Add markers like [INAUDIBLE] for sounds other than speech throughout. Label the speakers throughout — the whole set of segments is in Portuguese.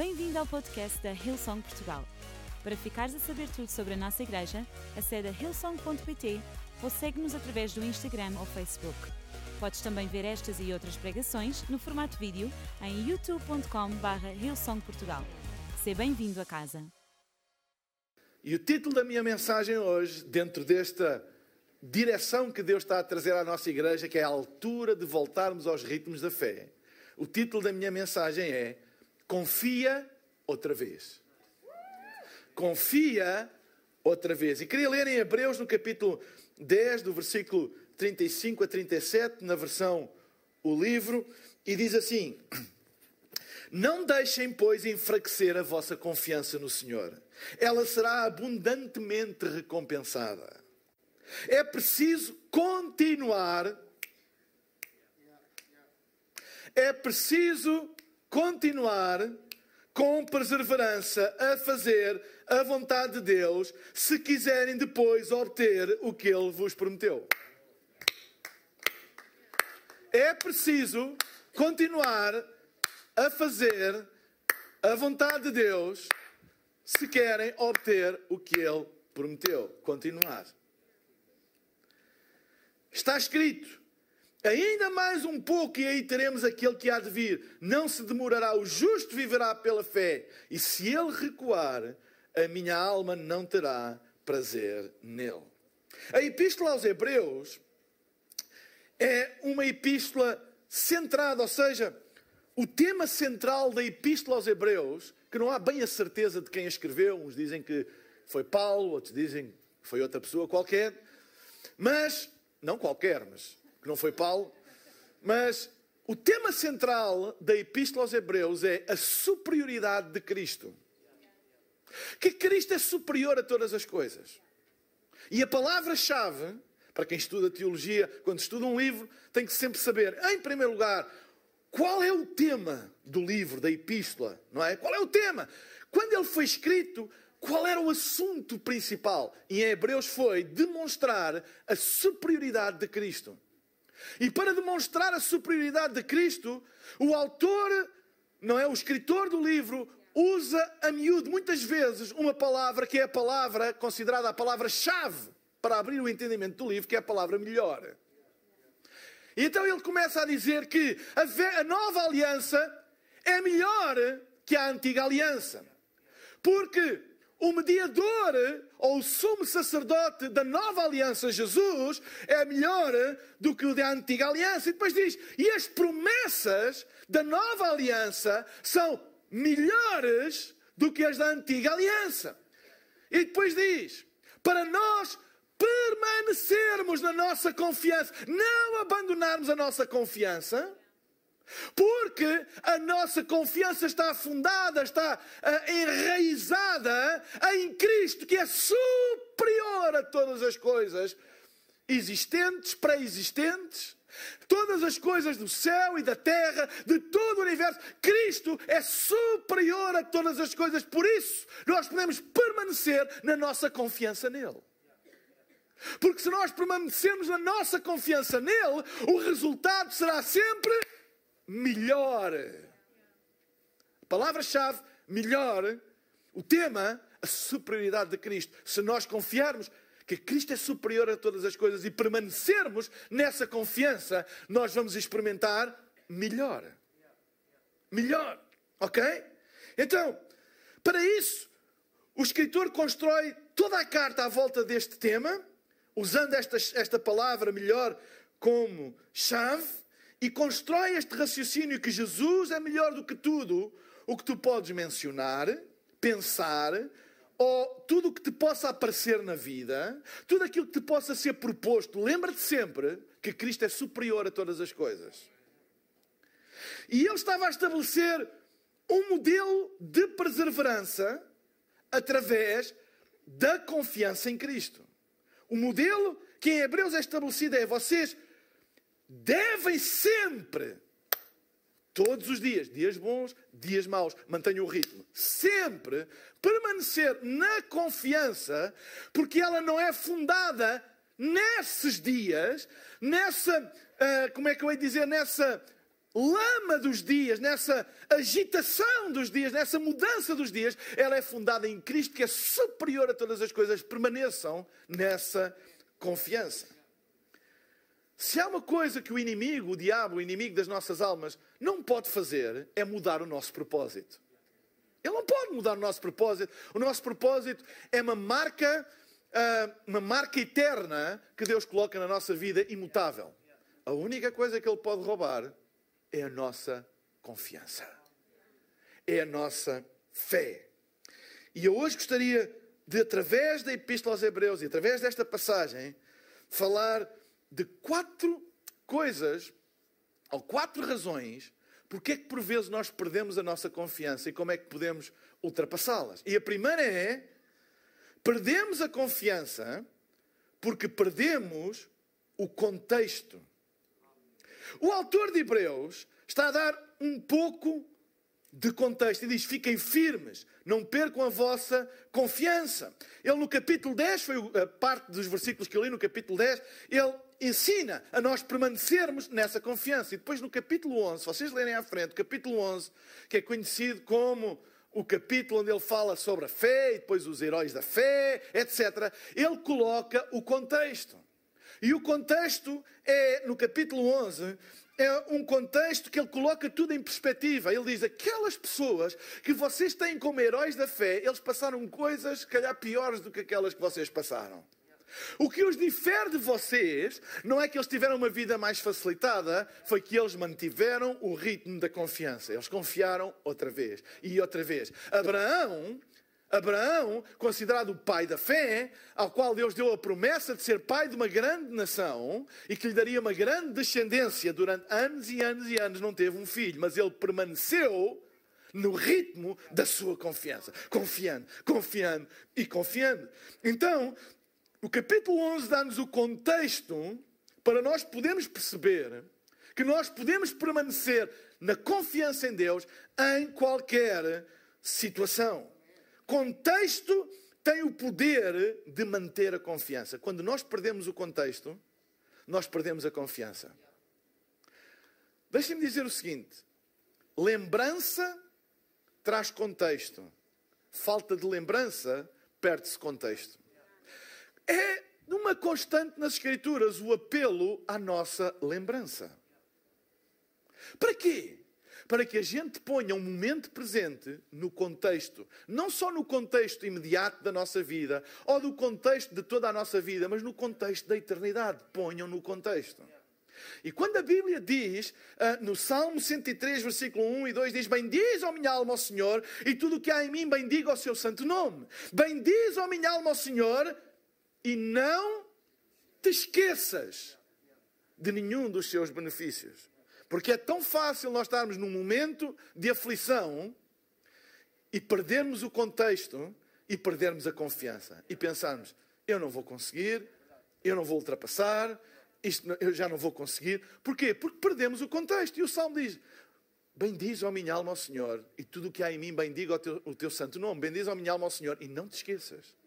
Speaker 1: Bem-vindo ao podcast da Hillsong Portugal. Para ficares a saber tudo sobre a nossa igreja, acede a hillsong.pt ou segue-nos através do Instagram ou Facebook. Podes também ver estas e outras pregações no formato vídeo em youtube.com.br hillsongportugal. Seja bem-vindo a casa.
Speaker 2: E o título da minha mensagem hoje, dentro desta direção que Deus está a trazer à nossa igreja, que é a altura de voltarmos aos ritmos da fé. O título da minha mensagem é Confia outra vez. Confia outra vez. E queria ler em Hebreus, no capítulo 10, do versículo 35 a 37, na versão O Livro, e diz assim: [CLEARS THROAT] Não deixem, pois, enfraquecer a vossa confiança no Senhor. Ela será abundantemente recompensada. É preciso continuar. É preciso continuar com perseverança a fazer a vontade de Deus, se quiserem depois obter o que Ele vos prometeu. É preciso continuar a fazer a vontade de Deus, se querem obter o que Ele prometeu. Continuar. Está escrito: ainda mais um pouco, e aí teremos aquele que há de vir. Não se demorará, o justo viverá pela fé. E se ele recuar, a minha alma não terá prazer nele. A Epístola aos Hebreus é uma epístola centrada, ou seja, o tema central da Epístola aos Hebreus, que não há bem a certeza de quem a escreveu, uns dizem que foi Paulo, outros dizem que foi outra pessoa qualquer, mas não qualquer, mas que não foi Paulo, mas o tema central da Epístola aos Hebreus é a superioridade de Cristo. Que Cristo é superior a todas as coisas. E a palavra-chave, para quem estuda teologia, quando estuda um livro, tem que sempre saber, em primeiro lugar, qual é o tema do livro, da epístola, não é? Qual é o tema? Quando ele foi escrito, qual era o assunto principal? E em Hebreus foi demonstrar a superioridade de Cristo. E para demonstrar a superioridade de Cristo, o autor, não é? O escritor do livro, usa a miúdo muitas vezes uma palavra que é a palavra considerada a palavra-chave para abrir o entendimento do livro, que é a palavra melhor. E então ele começa a dizer que a, nova aliança é melhor que a antiga aliança. Porque o mediador ou o sumo sacerdote da nova aliança, Jesus, é melhor do que o da antiga aliança. E depois diz: e as promessas da nova aliança são melhores do que as da antiga aliança. E depois diz: para nós permanecermos na nossa confiança, não abandonarmos a nossa confiança porque a nossa confiança está fundada, está uh, enraizada em Cristo, que é superior a todas as coisas existentes, pré-existentes, todas as coisas do céu e da terra, de todo o universo. Cristo é superior a todas as coisas, por isso nós podemos permanecer na nossa confiança nele. Porque se nós permanecermos na nossa confiança nele, o resultado será sempre melhor. Palavra-chave, melhor. O tema, a superioridade de Cristo. Se nós confiarmos que Cristo é superior a todas as coisas e permanecermos nessa confiança, nós vamos experimentar melhor. Melhor. Ok? Então, para isso, o escritor constrói toda a carta à volta deste tema, usando esta, esta palavra melhor como chave, e constrói este raciocínio que Jesus é melhor do que tudo o que tu podes mencionar, pensar, ou tudo o que te possa aparecer na vida, tudo aquilo que te possa ser proposto. Lembra-te sempre que Cristo é superior a todas as coisas. E ele estava a estabelecer um modelo de perseverança através da confiança em Cristo. O modelo que em Hebreus é estabelecido é vocês devem sempre, todos os dias, dias bons, dias maus, mantenham o ritmo, sempre permanecer na confiança, porque ela não é fundada nesses dias, nessa, uh, como é que eu ia dizer, nessa lama dos dias, nessa agitação dos dias, nessa mudança dos dias, ela é fundada em Cristo, que é superior a todas as coisas. Permaneçam nessa confiança. Se há uma coisa que o inimigo, o diabo, o inimigo das nossas almas, não pode fazer, é mudar o nosso propósito. Ele não pode mudar o nosso propósito. O nosso propósito é uma marca, ah, uma marca eterna que Deus coloca na nossa vida imutável. A única coisa que ele pode roubar é a nossa confiança. É a nossa fé. E eu hoje gostaria de, através da Epístola aos Hebreus e através desta passagem, falar de quatro coisas, ou quatro razões, porque é que por vezes nós perdemos a nossa confiança e como é que podemos ultrapassá-las. E a primeira é, perdemos a confiança porque perdemos o contexto. O autor de Hebreus está a dar um pouco de contexto e diz: fiquem firmes, não percam a vossa confiança. Ele, no capítulo 10, foi a parte dos versículos que eu li no capítulo 10, ele ensina a nós permanecermos nessa confiança. E depois, no capítulo 11, se vocês lerem à frente, o capítulo 11, que é conhecido como o capítulo onde ele fala sobre a fé e depois os heróis da fé, etc., ele coloca o contexto. E o contexto é, no capítulo 11, é um contexto que ele coloca tudo em perspectiva. Ele diz: aquelas pessoas que vocês têm como heróis da fé, eles passaram coisas, se calhar, piores do que aquelas que vocês passaram. O que os difere de vocês não é que eles tiveram uma vida mais facilitada, foi que eles mantiveram o ritmo da confiança. Eles confiaram outra vez e outra vez. Abraão Abraão, considerado o pai da fé, ao qual Deus deu a promessa de ser pai de uma grande nação e que lhe daria uma grande descendência durante anos e anos e anos, não teve um filho, mas ele permaneceu no ritmo da sua confiança, confiando, confiando e confiando. Então, o capítulo 11 dá-nos o contexto para nós podermos perceber que nós podemos permanecer na confiança em Deus em qualquer situação contexto tem o poder de manter a confiança. Quando nós perdemos o contexto, nós perdemos a confiança. Deixem-me dizer o seguinte: lembrança traz contexto, falta de lembrança perde-se contexto. É uma constante nas Escrituras o apelo à nossa lembrança. Para quê? para que a gente ponha um momento presente no contexto, não só no contexto imediato da nossa vida, ou do contexto de toda a nossa vida, mas no contexto da eternidade. Ponham no contexto. E quando a Bíblia diz, uh, no Salmo 103, versículo 1 e 2, diz: Bendiz, ó minha alma, ao Senhor, e tudo o que há em mim, bendiga o seu santo nome. Bendiz, ó minha alma, ao Senhor, e não te esqueças de nenhum dos seus benefícios. Porque é tão fácil nós estarmos num momento de aflição e perdermos o contexto e perdermos a confiança e pensarmos: eu não vou conseguir, eu não vou ultrapassar, isto eu já não vou conseguir. Porquê? Porque perdemos o contexto. E o Salmo diz: Bendiz, ó minha alma, ao Senhor, e tudo o que há em mim, bendiga o teu, o teu santo nome. Bendiz, ó minha alma, ao Senhor, e não te esqueças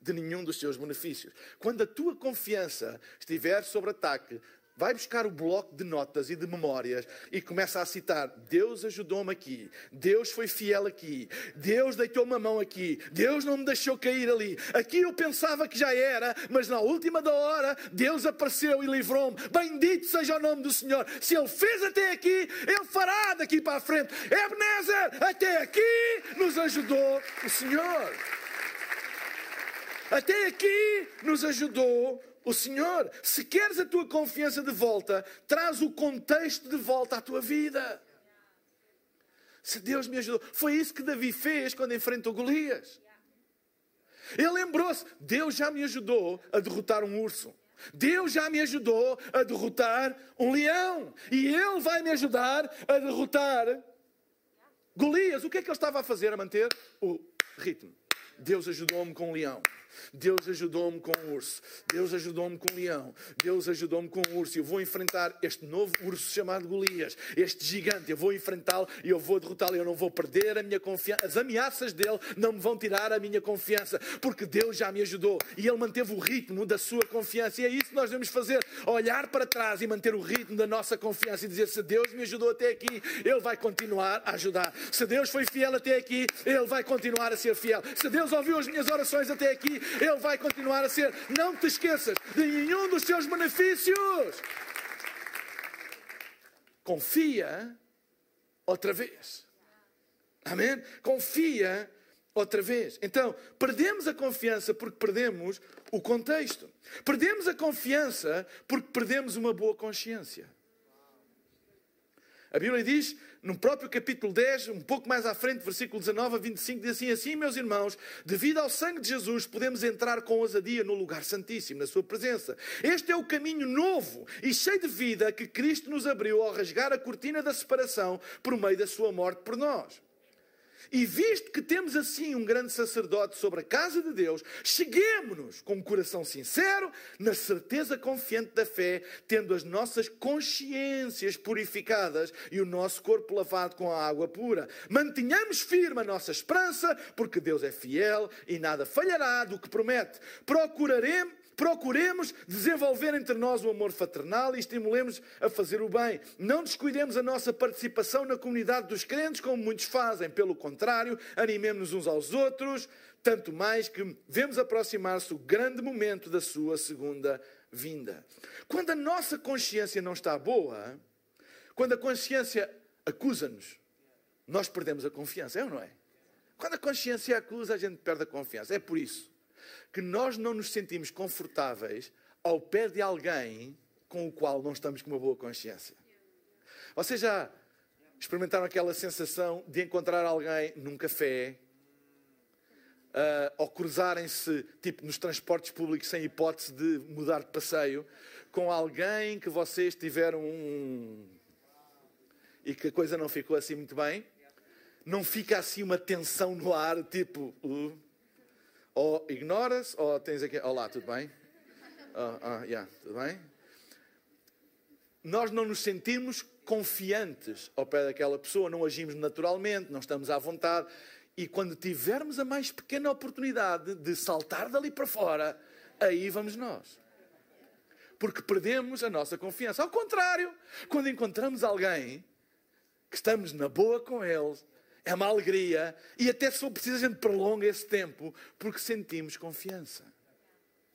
Speaker 2: de nenhum dos seus benefícios. Quando a tua confiança estiver sob ataque, vai buscar o bloco de notas e de memórias e começa a citar: Deus ajudou-me aqui, Deus foi fiel aqui, Deus deitou-me a mão aqui, Deus não me deixou cair ali. Aqui eu pensava que já era, mas na última da hora Deus apareceu e livrou-me. Bendito seja o nome do Senhor. Se Ele fez até aqui, Ele fará daqui para a frente. Ebenezer, até aqui nos ajudou o Senhor. Até aqui nos ajudou o Senhor. Se queres a tua confiança de volta, traz o contexto de volta à tua vida. Se Deus me ajudou. Foi isso que Davi fez quando enfrentou Golias. Ele lembrou-se: Deus já me ajudou a derrotar um urso. Deus já me ajudou a derrotar um leão. E Ele vai me ajudar a derrotar Golias. O que é que ele estava a fazer? A manter o ritmo. Deus ajudou-me com um leão. Deus ajudou-me com um urso. Deus ajudou-me com um leão. Deus ajudou-me com um urso. Eu vou enfrentar este novo urso chamado Golias. Este gigante. Eu vou enfrentá-lo e eu vou derrotá-lo. Eu não vou perder a minha confiança. As ameaças dele não me vão tirar a minha confiança. Porque Deus já me ajudou. E ele manteve o ritmo da sua confiança. E é isso que nós devemos fazer. Olhar para trás e manter o ritmo da nossa confiança. E dizer: se Deus me ajudou até aqui, Ele vai continuar a ajudar. Se Deus foi fiel até aqui, Ele vai continuar a ser fiel. Se Deus ouviu as minhas orações até aqui, ele vai continuar a ser. Não te esqueças de nenhum dos seus benefícios. Confia outra vez. Amém? Confia outra vez. Então, perdemos a confiança porque perdemos o contexto. Perdemos a confiança porque perdemos uma boa consciência. A Bíblia diz, no próprio capítulo 10, um pouco mais à frente, versículo 19 a 25, diz assim: Assim, meus irmãos, devido ao sangue de Jesus, podemos entrar com ousadia no lugar santíssimo, na Sua presença. Este é o caminho novo e cheio de vida que Cristo nos abriu ao rasgar a cortina da separação por meio da Sua morte por nós. E visto que temos assim um grande sacerdote sobre a casa de Deus, cheguemos-nos com um coração sincero, na certeza confiante da fé, tendo as nossas consciências purificadas e o nosso corpo lavado com a água pura. Mantenhamos firme a nossa esperança, porque Deus é fiel e nada falhará do que promete. Procuraremos Procuremos desenvolver entre nós o amor fraternal e estimulemos a fazer o bem. Não descuidemos a nossa participação na comunidade dos crentes, como muitos fazem. Pelo contrário, animemos-nos uns aos outros, tanto mais que vemos aproximar-se o grande momento da sua segunda vinda. Quando a nossa consciência não está boa, quando a consciência acusa-nos, nós perdemos a confiança, é ou não é? Quando a consciência acusa, a gente perde a confiança. É por isso que nós não nos sentimos confortáveis ao pé de alguém com o qual não estamos com uma boa consciência. Vocês já experimentaram aquela sensação de encontrar alguém num café uh, ou cruzarem-se, tipo, nos transportes públicos sem hipótese de mudar de passeio, com alguém que vocês tiveram um. e que a coisa não ficou assim muito bem? Não fica assim uma tensão no ar, tipo. Uh, ou ignoras, ou tens aqui. Olá, tudo bem? Uh, uh, yeah, tudo bem? Nós não nos sentimos confiantes ao pé daquela pessoa, não agimos naturalmente, não estamos à vontade. E quando tivermos a mais pequena oportunidade de saltar dali para fora, aí vamos nós. Porque perdemos a nossa confiança. Ao contrário, quando encontramos alguém que estamos na boa com eles, é uma alegria e até se for preciso a gente prolonga esse tempo porque sentimos confiança.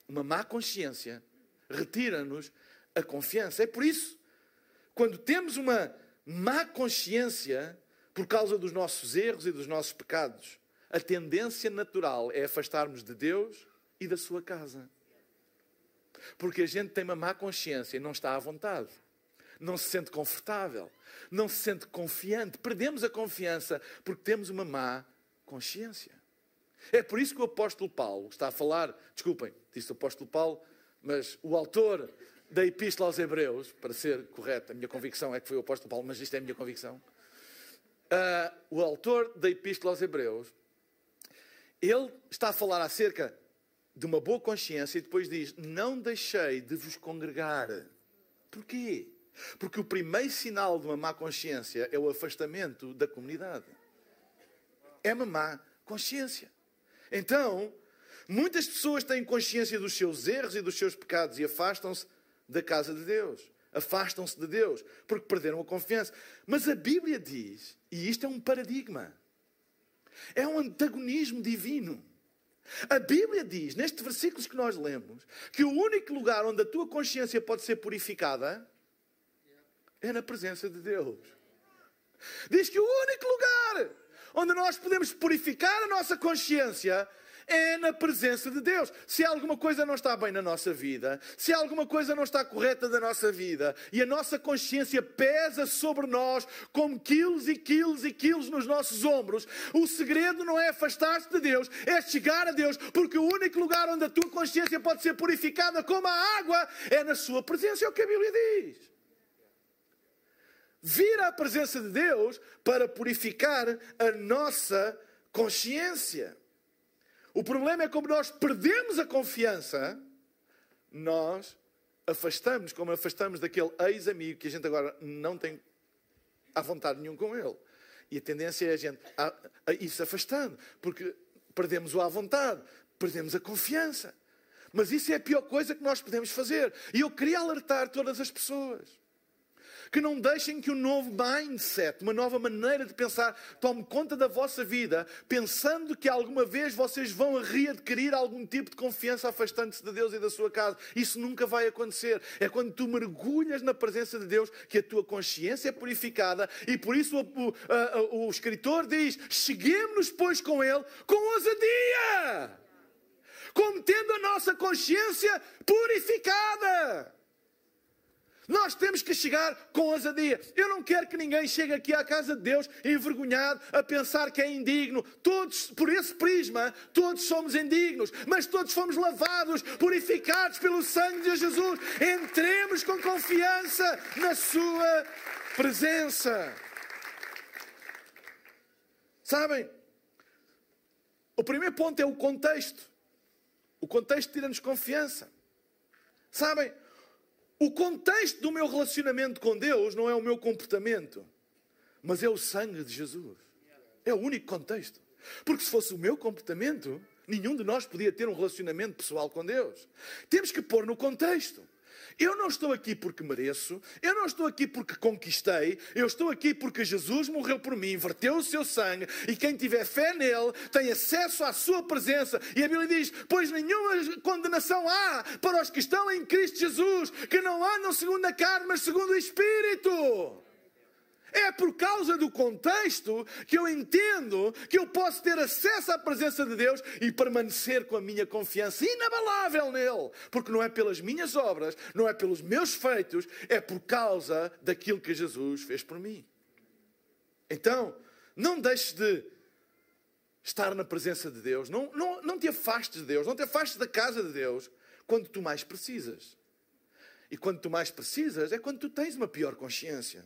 Speaker 2: Uma má consciência retira-nos a confiança. É por isso, quando temos uma má consciência por causa dos nossos erros e dos nossos pecados, a tendência natural é afastarmos de Deus e da sua casa. Porque a gente tem uma má consciência e não está à vontade não se sente confortável, não se sente confiante. Perdemos a confiança porque temos uma má consciência. É por isso que o apóstolo Paulo está a falar, desculpem, disse o apóstolo Paulo, mas o autor da Epístola aos Hebreus, para ser correto, a minha convicção é que foi o apóstolo Paulo, mas isto é a minha convicção. Uh, o autor da Epístola aos Hebreus, ele está a falar acerca de uma boa consciência e depois diz: Não deixei de vos congregar. Porquê? Porque o primeiro sinal de uma má consciência é o afastamento da comunidade. É uma má consciência. Então, muitas pessoas têm consciência dos seus erros e dos seus pecados e afastam-se da casa de Deus. Afastam-se de Deus porque perderam a confiança. Mas a Bíblia diz, e isto é um paradigma, é um antagonismo divino. A Bíblia diz, nestes versículos que nós lemos, que o único lugar onde a tua consciência pode ser purificada é na presença de Deus. Diz que o único lugar onde nós podemos purificar a nossa consciência é na presença de Deus. Se alguma coisa não está bem na nossa vida, se alguma coisa não está correta da nossa vida e a nossa consciência pesa sobre nós como quilos e quilos e quilos nos nossos ombros, o segredo não é afastar-se de Deus, é chegar a Deus, porque o único lugar onde a tua consciência pode ser purificada como a água é na Sua presença, é o que a Bíblia diz vir à presença de Deus para purificar a nossa consciência. O problema é como nós perdemos a confiança, nós afastamos, como afastamos daquele ex-amigo que a gente agora não tem à vontade nenhum com ele. E a tendência é a gente a, a ir se afastando, porque perdemos o à vontade, perdemos a confiança. Mas isso é a pior coisa que nós podemos fazer. E eu queria alertar todas as pessoas que não deixem que um novo mindset, uma nova maneira de pensar, tome conta da vossa vida, pensando que alguma vez vocês vão readquirir algum tipo de confiança afastando-se de Deus e da sua casa. Isso nunca vai acontecer. É quando tu mergulhas na presença de Deus que a tua consciência é purificada e por isso o, o, o escritor diz: cheguemos-nos, pois, com Ele com ousadia, como tendo a nossa consciência purificada. Nós temos que chegar com ousadia. Eu não quero que ninguém chegue aqui à casa de Deus envergonhado a pensar que é indigno. Todos, por esse prisma, todos somos indignos, mas todos fomos lavados, purificados pelo sangue de Jesus. Entremos com confiança na Sua presença. Sabem? O primeiro ponto é o contexto. O contexto tira-nos confiança. Sabem? O contexto do meu relacionamento com Deus não é o meu comportamento, mas é o sangue de Jesus. É o único contexto. Porque se fosse o meu comportamento, nenhum de nós podia ter um relacionamento pessoal com Deus. Temos que pôr no contexto. Eu não estou aqui porque mereço, eu não estou aqui porque conquistei, eu estou aqui porque Jesus morreu por mim, verteu o seu sangue e quem tiver fé nele tem acesso à sua presença. E a Bíblia diz: Pois nenhuma condenação há para os que estão em Cristo Jesus, que não andam segundo a carne, mas segundo o Espírito. É por causa do contexto que eu entendo que eu posso ter acesso à presença de Deus e permanecer com a minha confiança inabalável nele. Porque não é pelas minhas obras, não é pelos meus feitos, é por causa daquilo que Jesus fez por mim. Então, não deixes de estar na presença de Deus, não, não, não te afastes de Deus, não te afastes da casa de Deus quando tu mais precisas. E quando tu mais precisas é quando tu tens uma pior consciência.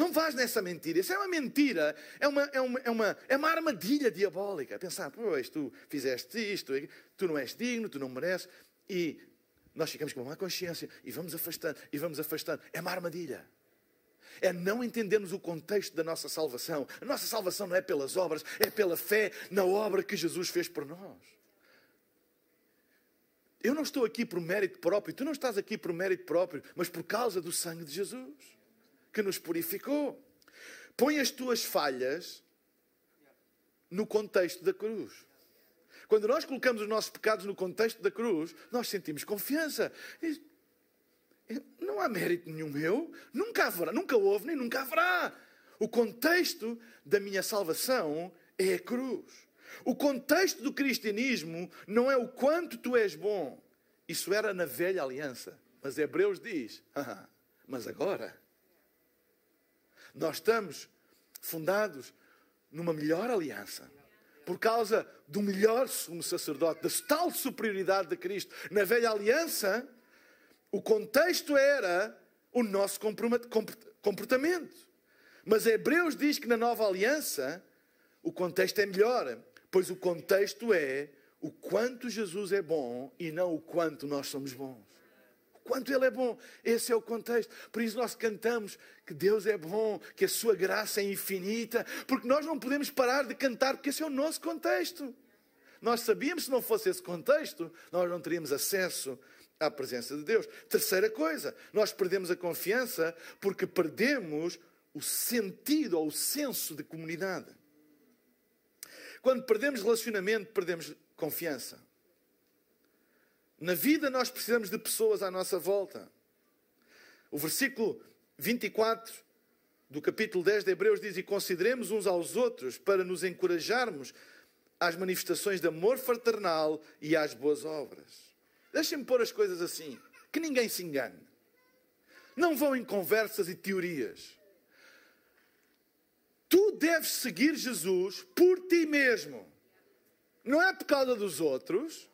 Speaker 2: Não vais nessa mentira. Isso é uma mentira. É uma, é uma, é uma, é uma armadilha diabólica. Pensar, pois, tu fizeste isto, tu não és digno, tu não mereces. E nós ficamos com uma má consciência e vamos afastando, e vamos afastando. É uma armadilha. É não entendermos o contexto da nossa salvação. A nossa salvação não é pelas obras, é pela fé na obra que Jesus fez por nós. Eu não estou aqui por mérito próprio, tu não estás aqui por mérito próprio, mas por causa do sangue de Jesus que nos purificou. Põe as tuas falhas no contexto da cruz. Quando nós colocamos os nossos pecados no contexto da cruz, nós sentimos confiança. Não há mérito nenhum meu, nunca haverá, nunca houve nem nunca haverá. O contexto da minha salvação é a cruz. O contexto do cristianismo não é o quanto tu és bom. Isso era na velha aliança. Mas Hebreus diz: ah, [LAUGHS] mas agora nós estamos fundados numa melhor aliança. Por causa do melhor sumo sacerdote, da tal superioridade de Cristo. Na velha aliança, o contexto era o nosso comportamento. Mas Hebreus diz que na nova aliança, o contexto é melhor. Pois o contexto é o quanto Jesus é bom e não o quanto nós somos bons quanto Ele é bom. Esse é o contexto. Por isso nós cantamos que Deus é bom, que a Sua graça é infinita, porque nós não podemos parar de cantar, porque esse é o nosso contexto. Nós sabíamos, se não fosse esse contexto, nós não teríamos acesso à presença de Deus. Terceira coisa, nós perdemos a confiança porque perdemos o sentido ou o senso de comunidade. Quando perdemos relacionamento, perdemos confiança. Na vida nós precisamos de pessoas à nossa volta. O versículo 24 do capítulo 10 de Hebreus diz: E consideremos uns aos outros para nos encorajarmos às manifestações de amor fraternal e às boas obras. Deixem-me pôr as coisas assim, que ninguém se engane. Não vão em conversas e teorias. Tu deves seguir Jesus por ti mesmo. Não é por causa dos outros,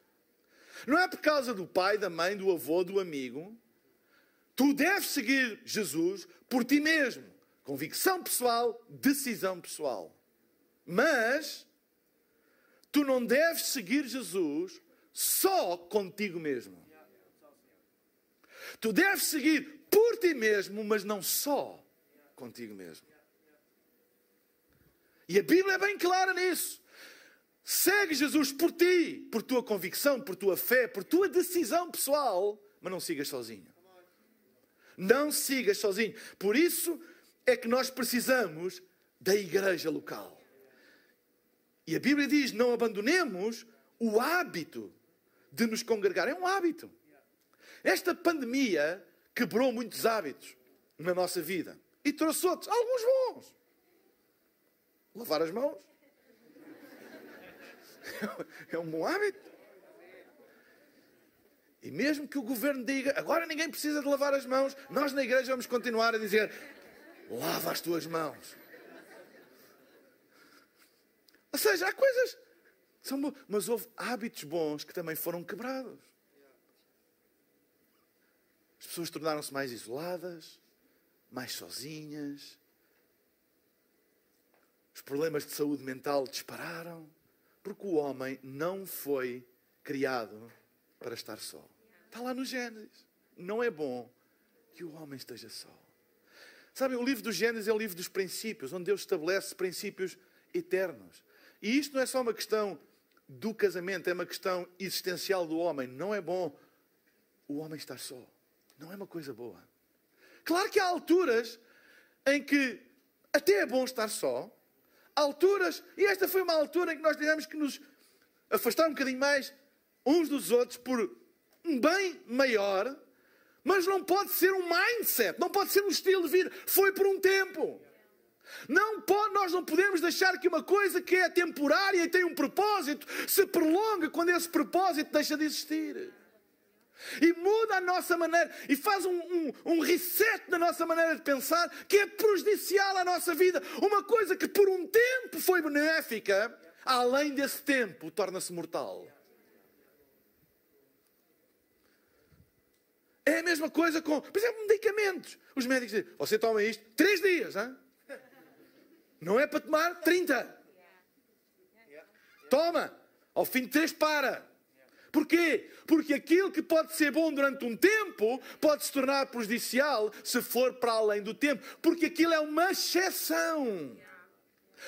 Speaker 2: não é por causa do pai, da mãe, do avô, do amigo. Tu deves seguir Jesus por ti mesmo. Convicção pessoal, decisão pessoal. Mas Tu não deves seguir Jesus só contigo mesmo. Tu deves seguir por ti mesmo, mas não só contigo mesmo. E a Bíblia é bem clara nisso. Segue Jesus por ti, por tua convicção, por tua fé, por tua decisão pessoal, mas não sigas sozinho. Não sigas sozinho. Por isso é que nós precisamos da igreja local. E a Bíblia diz: não abandonemos o hábito de nos congregar. É um hábito. Esta pandemia quebrou muitos hábitos na nossa vida e trouxe outros, alguns bons. Lavar as mãos [LAUGHS] é um bom hábito. E mesmo que o governo diga, agora ninguém precisa de lavar as mãos, nós na igreja vamos continuar a dizer, lava as tuas mãos. Ou seja, há coisas que são boas, mas houve hábitos bons que também foram quebrados. As pessoas tornaram-se mais isoladas, mais sozinhas. Os problemas de saúde mental dispararam. Porque o homem não foi criado para estar só. Está lá no Gênesis. Não é bom que o homem esteja só. Sabem, o livro do Gênesis é o livro dos princípios, onde Deus estabelece princípios eternos. E isto não é só uma questão do casamento, é uma questão existencial do homem. Não é bom o homem estar só. Não é uma coisa boa. Claro que há alturas em que até é bom estar só, alturas, e esta foi uma altura em que nós tivemos que nos afastar um bocadinho mais uns dos outros por um bem maior, mas não pode ser um mindset, não pode ser um estilo de vida. Foi por um tempo. Não pode, nós não podemos deixar que uma coisa que é temporária e tem um propósito se prolongue quando esse propósito deixa de existir. E muda a nossa maneira e faz um, um, um, reset na nossa maneira de pensar que é prejudicial à nossa vida. Uma coisa que por um tempo foi benéfica, além desse tempo, torna-se mortal. É a mesma coisa com, por exemplo, medicamentos. Os médicos dizem: você toma isto três dias, hein? não é para tomar 30. Toma, ao fim de três para. Porquê? Porque aquilo que pode ser bom durante um tempo pode se tornar prejudicial se for para além do tempo. Porque aquilo é uma exceção.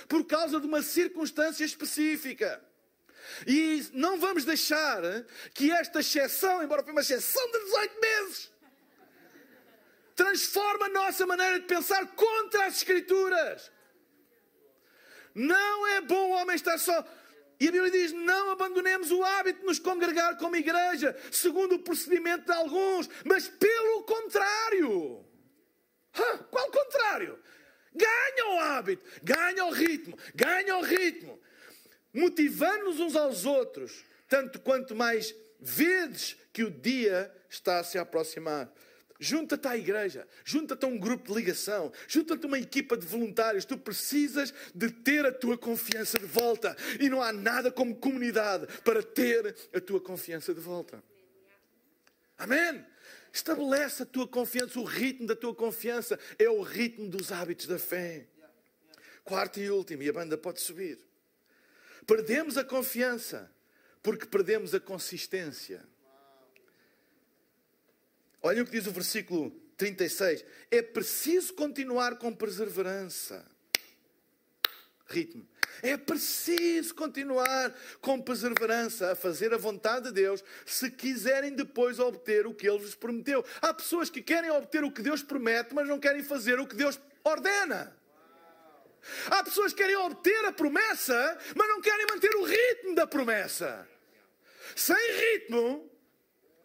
Speaker 2: Por causa de uma circunstância específica. E não vamos deixar que esta exceção, embora foi uma exceção de 18 meses, transforme a nossa maneira de pensar contra as Escrituras. Não é bom o homem estar só. E a Bíblia diz: não abandonemos o hábito de nos congregar como igreja, segundo o procedimento de alguns, mas pelo contrário. Ah, qual contrário? Ganha o hábito, ganha o ritmo, ganha o ritmo, motivando-nos uns aos outros, tanto quanto mais vedes que o dia está a se aproximar. Junta-te à igreja, junta-te a um grupo de ligação, junta-te a uma equipa de voluntários. Tu precisas de ter a tua confiança de volta. E não há nada como comunidade para ter a tua confiança de volta. Amém? Estabelece a tua confiança, o ritmo da tua confiança é o ritmo dos hábitos da fé. Quarto e último, e a banda pode subir. Perdemos a confiança porque perdemos a consistência. Olha o que diz o versículo 36. É preciso continuar com perseverança. Ritmo. É preciso continuar com perseverança a fazer a vontade de Deus se quiserem depois obter o que Ele vos prometeu. Há pessoas que querem obter o que Deus promete, mas não querem fazer o que Deus ordena. Há pessoas que querem obter a promessa, mas não querem manter o ritmo da promessa. Sem ritmo,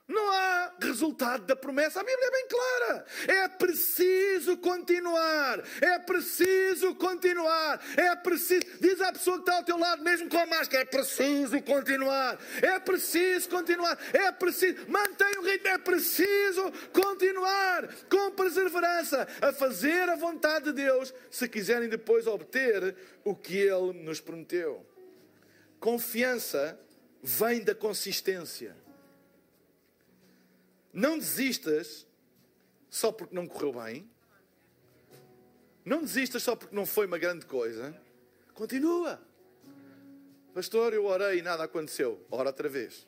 Speaker 2: não há resultado da promessa. A Bíblia é bem clara. É preciso continuar. É preciso continuar. É preciso. Diz à pessoa que está ao teu lado, mesmo com a máscara: é preciso continuar. É preciso continuar. É preciso. Mantenha o ritmo. É preciso continuar com perseverança a fazer a vontade de Deus, se quiserem depois obter o que Ele nos prometeu. Confiança vem da consistência. Não desistas só porque não correu bem. Não desistas só porque não foi uma grande coisa. Continua. Pastor, eu orei e nada aconteceu. Ora outra vez.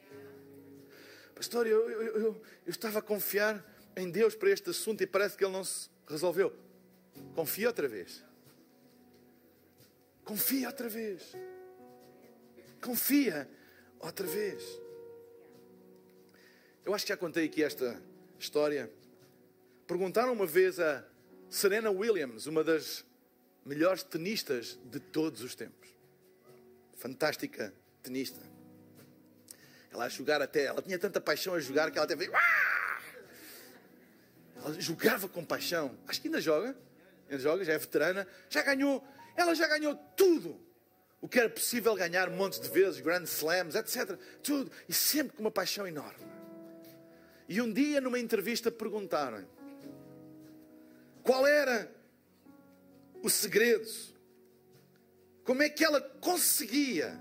Speaker 2: Pastor, eu, eu, eu, eu estava a confiar em Deus para este assunto e parece que ele não se resolveu. Confia outra vez. Confia outra vez. Confia outra vez. Eu acho que já contei aqui esta história. Perguntaram uma vez a Serena Williams, uma das melhores tenistas de todos os tempos. Fantástica tenista. Ela a jogar até, ela tinha tanta paixão a jogar que ela até veio. Ela jogava com paixão. Acho que ainda joga. Ainda joga, já é veterana. Já ganhou, ela já ganhou tudo o que era possível ganhar montes de vezes, Grand Slams, etc. Tudo. E sempre com uma paixão enorme. E um dia, numa entrevista, perguntaram qual era o segredo, como é que ela conseguia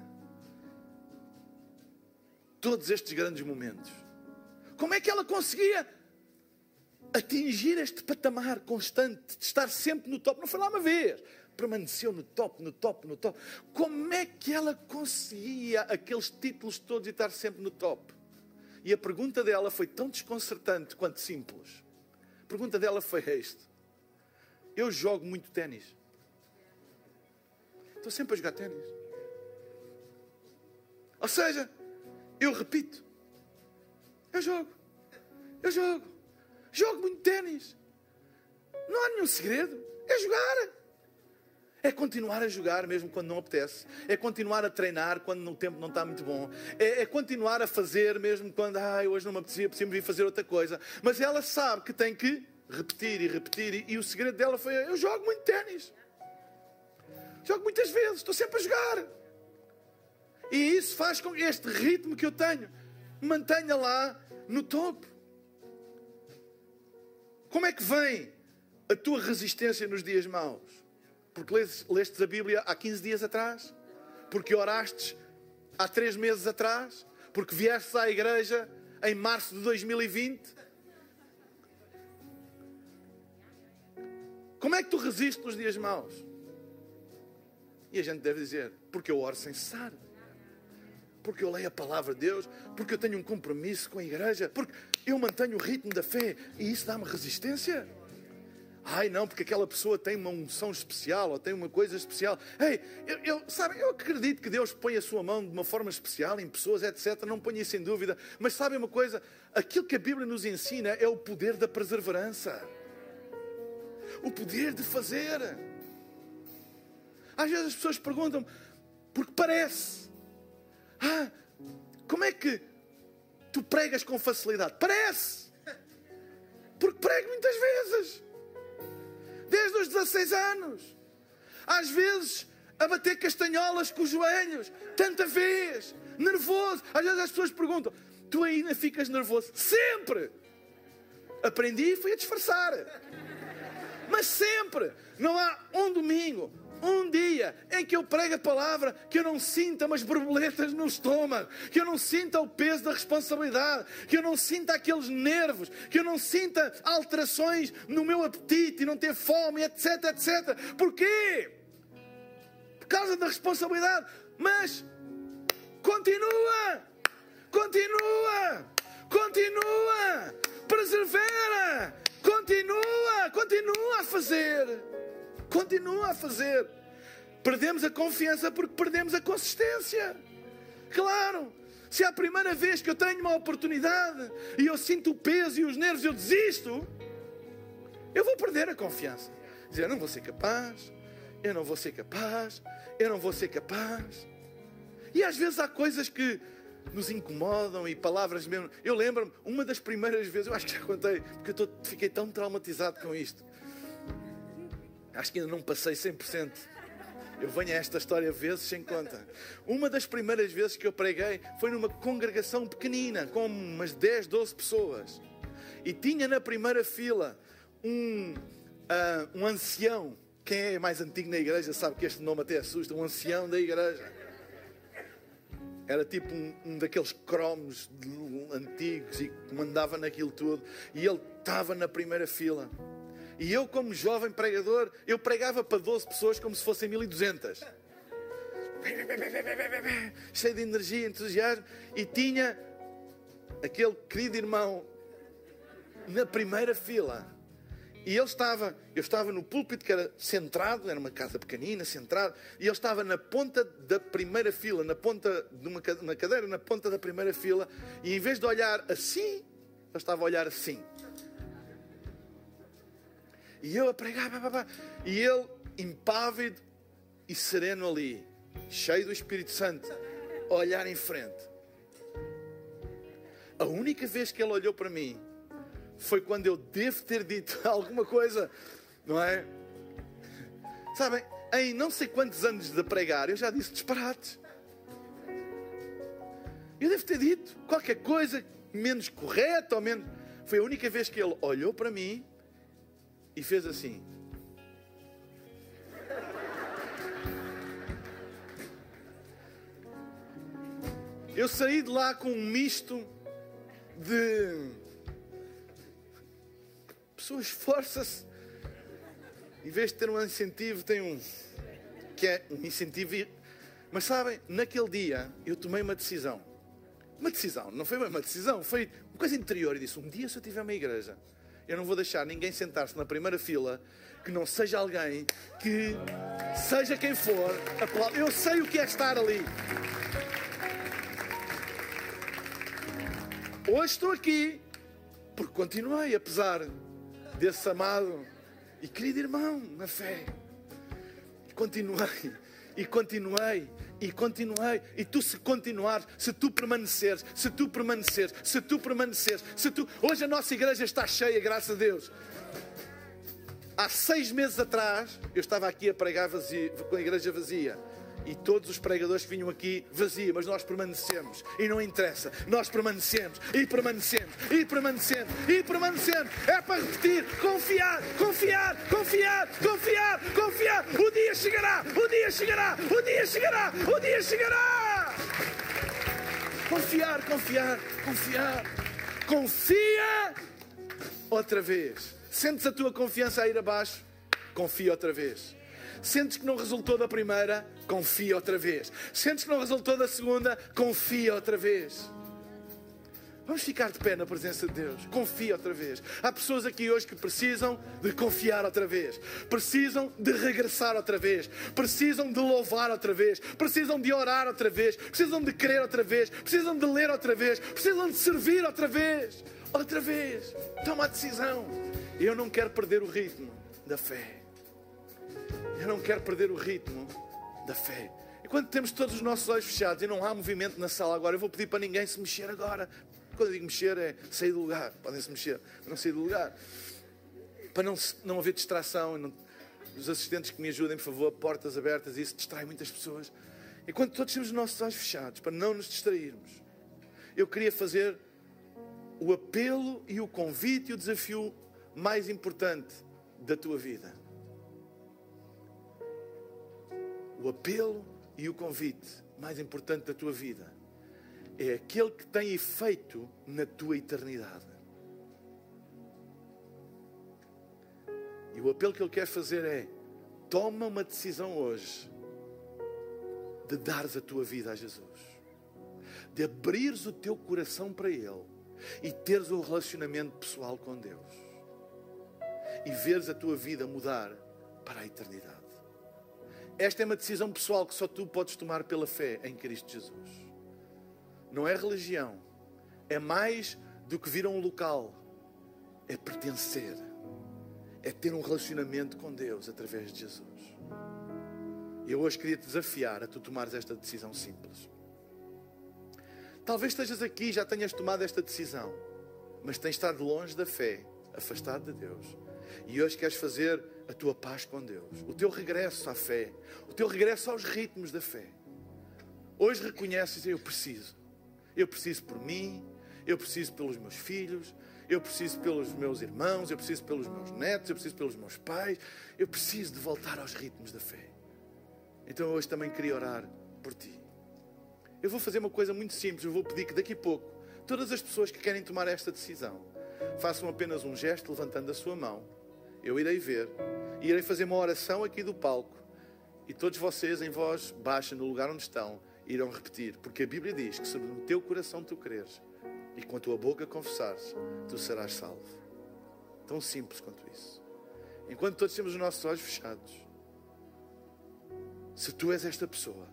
Speaker 2: todos estes grandes momentos. Como é que ela conseguia atingir este patamar constante de estar sempre no top? Não foi lá uma vez, permaneceu no top, no top, no top. Como é que ela conseguia aqueles títulos todos e estar sempre no top? E a pergunta dela foi tão desconcertante quanto simples. A pergunta dela foi esta: Eu jogo muito ténis. Estou sempre a jogar ténis. Ou seja, eu repito, eu jogo, eu jogo, jogo muito ténis. Não há nenhum segredo, é jogar. É continuar a jogar mesmo quando não apetece. É continuar a treinar quando o tempo não está muito bom. É, é continuar a fazer mesmo quando ah, hoje não me apetecia, preciso vir fazer outra coisa. Mas ela sabe que tem que repetir e repetir. E, e o segredo dela foi: eu jogo muito ténis. Jogo muitas vezes, estou sempre a jogar. E isso faz com que este ritmo que eu tenho mantenha lá no topo. Como é que vem a tua resistência nos dias maus? Porque lestes a Bíblia há 15 dias atrás? Porque orastes há 3 meses atrás? Porque viestes à igreja em março de 2020? Como é que tu resistes nos dias maus? E a gente deve dizer, porque eu oro sem cessar. Porque eu leio a palavra de Deus, porque eu tenho um compromisso com a igreja, porque eu mantenho o ritmo da fé e isso dá-me resistência. Ai não, porque aquela pessoa tem uma unção especial ou tem uma coisa especial. Ei, eu, eu, sabe, eu acredito que Deus põe a sua mão de uma forma especial em pessoas, etc. Não ponho isso em dúvida. Mas sabe uma coisa? Aquilo que a Bíblia nos ensina é o poder da perseverança. O poder de fazer. Às vezes as pessoas perguntam, porque parece. Ah, como é que tu pregas com facilidade? Parece. Porque prego muitas vezes desde os 16 anos. Às vezes a bater castanholas com os joelhos, tanta vez, nervoso. Às vezes as pessoas perguntam: Tu ainda ficas nervoso? Sempre! Aprendi e fui a disfarçar. Mas sempre! Não há um domingo, um dia em que eu prego a palavra, que eu não sinta umas borboletas no estômago, que eu não sinta o peso da responsabilidade, que eu não sinta aqueles nervos, que eu não sinta alterações no meu apetite e não ter fome, etc, etc. Porquê? Por causa da responsabilidade. Mas continua, continua, continua, persevera, continua, continua a fazer. Continua a fazer. Perdemos a confiança porque perdemos a consistência. Claro. Se é a primeira vez que eu tenho uma oportunidade e eu sinto o peso e os nervos, eu desisto, eu vou perder a confiança. Dizer, eu não vou ser capaz, eu não vou ser capaz, eu não vou ser capaz. E às vezes há coisas que nos incomodam e palavras mesmo. Eu lembro-me, uma das primeiras vezes, eu acho que já contei, porque eu tô, fiquei tão traumatizado com isto. Acho que ainda não passei 100%. Eu venho a esta história vezes sem conta. Uma das primeiras vezes que eu preguei foi numa congregação pequenina, com umas 10, 12 pessoas. E tinha na primeira fila um, uh, um ancião. Quem é mais antigo na igreja sabe que este nome até assusta. Um ancião da igreja. Era tipo um, um daqueles cromos antigos e mandava naquilo tudo. E ele estava na primeira fila. E eu, como jovem pregador, eu pregava para 12 pessoas como se fossem 1200. cheio de energia, entusiasmo, e tinha aquele querido irmão na primeira fila. E ele estava, eu estava no púlpito que era centrado, era uma casa pequenina, centrado, e ele estava na ponta da primeira fila, na ponta de uma, cadeira, na ponta da primeira fila, e em vez de olhar assim, ele estava a olhar assim. E eu a pregar, e ele impávido e sereno ali, cheio do Espírito Santo, a olhar em frente. A única vez que ele olhou para mim foi quando eu devo ter dito [LAUGHS] alguma coisa, não é? Sabem, em não sei quantos anos de pregar, eu já disse disparates. Eu devo ter dito qualquer coisa menos correta ou menos. Foi a única vez que ele olhou para mim e fez assim. Eu saí de lá com um misto de pessoa esforça-se. Em vez de ter um incentivo, tem um que é um incentivo. Mas sabem, naquele dia eu tomei uma decisão. Uma decisão, não foi uma decisão, foi uma coisa interior. E disse: Um dia, se eu tiver uma igreja, eu não vou deixar ninguém sentar-se na primeira fila que não seja alguém que, seja quem for, aplaude. Eu sei o que é estar ali. Hoje estou aqui porque continuei, apesar desse amado e querido irmão na fé. Continuei, e continuei, e continuei. E tu, se continuares, se tu permaneceres, se tu permaneceres, se tu permaneceres, se tu. Hoje a nossa igreja está cheia, graças a Deus. Há seis meses atrás, eu estava aqui a pregar vazio, com a igreja vazia e todos os pregadores que vinham aqui vazia, mas nós permanecemos e não interessa, nós permanecemos e permanecemos e permanecemos e permanecemos. É para repetir: confiar, confiar, confiar, confiar, confiar. O dia chegará, o dia chegará, o dia chegará, o dia chegará. Confiar, confiar, confiar. Confia outra vez. Sentes a tua confiança a ir abaixo? Confia outra vez. Sentes que não resultou da primeira? Confia outra vez. Sentes que não resultou da segunda? Confia outra vez. Vamos ficar de pé na presença de Deus. Confia outra vez. Há pessoas aqui hoje que precisam de confiar outra vez. Precisam de regressar outra vez. Precisam de louvar outra vez. Precisam de orar outra vez. Precisam de crer outra vez. Precisam de ler outra vez. Precisam de servir outra vez. Outra vez. Toma a decisão. Eu não quero perder o ritmo da fé. Eu não quero perder o ritmo da fé. E quando temos todos os nossos olhos fechados e não há movimento na sala agora, eu vou pedir para ninguém se mexer agora. Quando eu digo mexer, é sair do lugar. Podem se mexer, não sair do lugar. Para não, não haver distração. Não... Os assistentes que me ajudem, por favor, portas abertas, isso distrai muitas pessoas. E quando todos temos os nossos olhos fechados, para não nos distrairmos, eu queria fazer o apelo e o convite e o desafio mais importante da tua vida. O apelo e o convite mais importante da tua vida é aquele que tem efeito na tua eternidade. E o apelo que ele quer fazer é: toma uma decisão hoje de dares a tua vida a Jesus, de abrires o teu coração para Ele e teres um relacionamento pessoal com Deus e veres a tua vida mudar para a eternidade. Esta é uma decisão pessoal que só tu podes tomar pela fé em Cristo Jesus. Não é religião. É mais do que vir a um local. É pertencer. É ter um relacionamento com Deus através de Jesus. Eu hoje queria te desafiar a tu tomares esta decisão simples. Talvez estejas aqui e já tenhas tomado esta decisão, mas tens estado longe da fé, afastado de Deus. E hoje queres fazer a tua paz com Deus, o teu regresso à fé, o teu regresso aos ritmos da fé. Hoje reconheces, eu preciso. Eu preciso por mim, eu preciso pelos meus filhos, eu preciso pelos meus irmãos, eu preciso pelos meus netos, eu preciso pelos meus pais, eu preciso de voltar aos ritmos da fé. Então hoje também queria orar por ti. Eu vou fazer uma coisa muito simples, eu vou pedir que daqui a pouco todas as pessoas que querem tomar esta decisão façam apenas um gesto levantando a sua mão eu irei ver e irei fazer uma oração aqui do palco. E todos vocês, em voz baixa, no lugar onde estão, irão repetir. Porque a Bíblia diz que se no teu coração tu creres e com a tua boca confessares, tu serás salvo. Tão simples quanto isso. Enquanto todos temos os nossos olhos fechados, se tu és esta pessoa,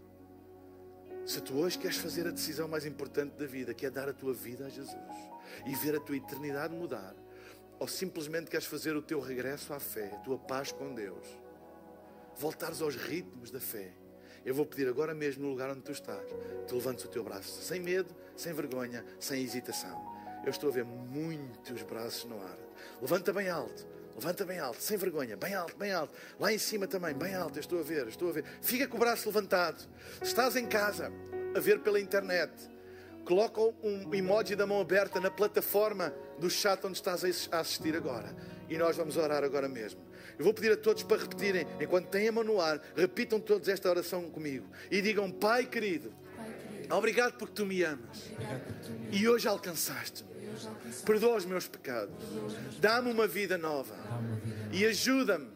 Speaker 2: se tu hoje queres fazer a decisão mais importante da vida, que é dar a tua vida a Jesus e ver a tua eternidade mudar, ou simplesmente queres fazer o teu regresso à fé, a tua paz com Deus, voltares aos ritmos da fé, eu vou pedir agora mesmo, no lugar onde tu estás, tu levantes o teu braço, sem medo, sem vergonha, sem hesitação. Eu estou a ver muitos braços no ar. Levanta bem alto. Levanta bem alto, sem vergonha, bem alto, bem alto. Lá em cima também, bem alto, eu estou a ver, estou a ver. Fica com o braço levantado. Se estás em casa a ver pela internet, coloca um emoji da mão aberta na plataforma do chat onde estás a assistir agora. E nós vamos orar agora mesmo. Eu vou pedir a todos para repetirem, enquanto têm a mão no ar, repitam todos esta oração comigo e digam: Pai querido, obrigado porque tu me amas e hoje alcançaste-me. Perdoa os meus pecados, dá-me uma vida nova e ajuda-me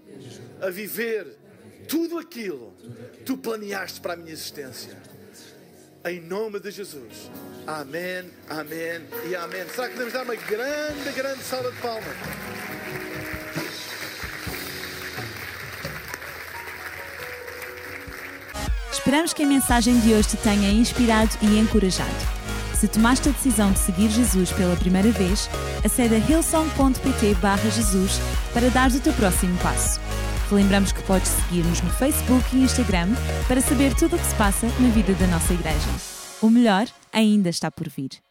Speaker 2: a viver tudo aquilo que tu planeaste para a minha existência. Em nome de Jesus. Amém, amém e amém. Será que podemos dar uma grande, grande salva de palmas?
Speaker 1: Esperamos que a mensagem de hoje te tenha inspirado e encorajado. Se tomaste a decisão de seguir Jesus pela primeira vez, acede a hillsong.pt Jesus para dar o teu próximo passo. Relembramos que podes seguir-nos no Facebook e Instagram para saber tudo o que se passa na vida da nossa igreja. O melhor ainda está por vir.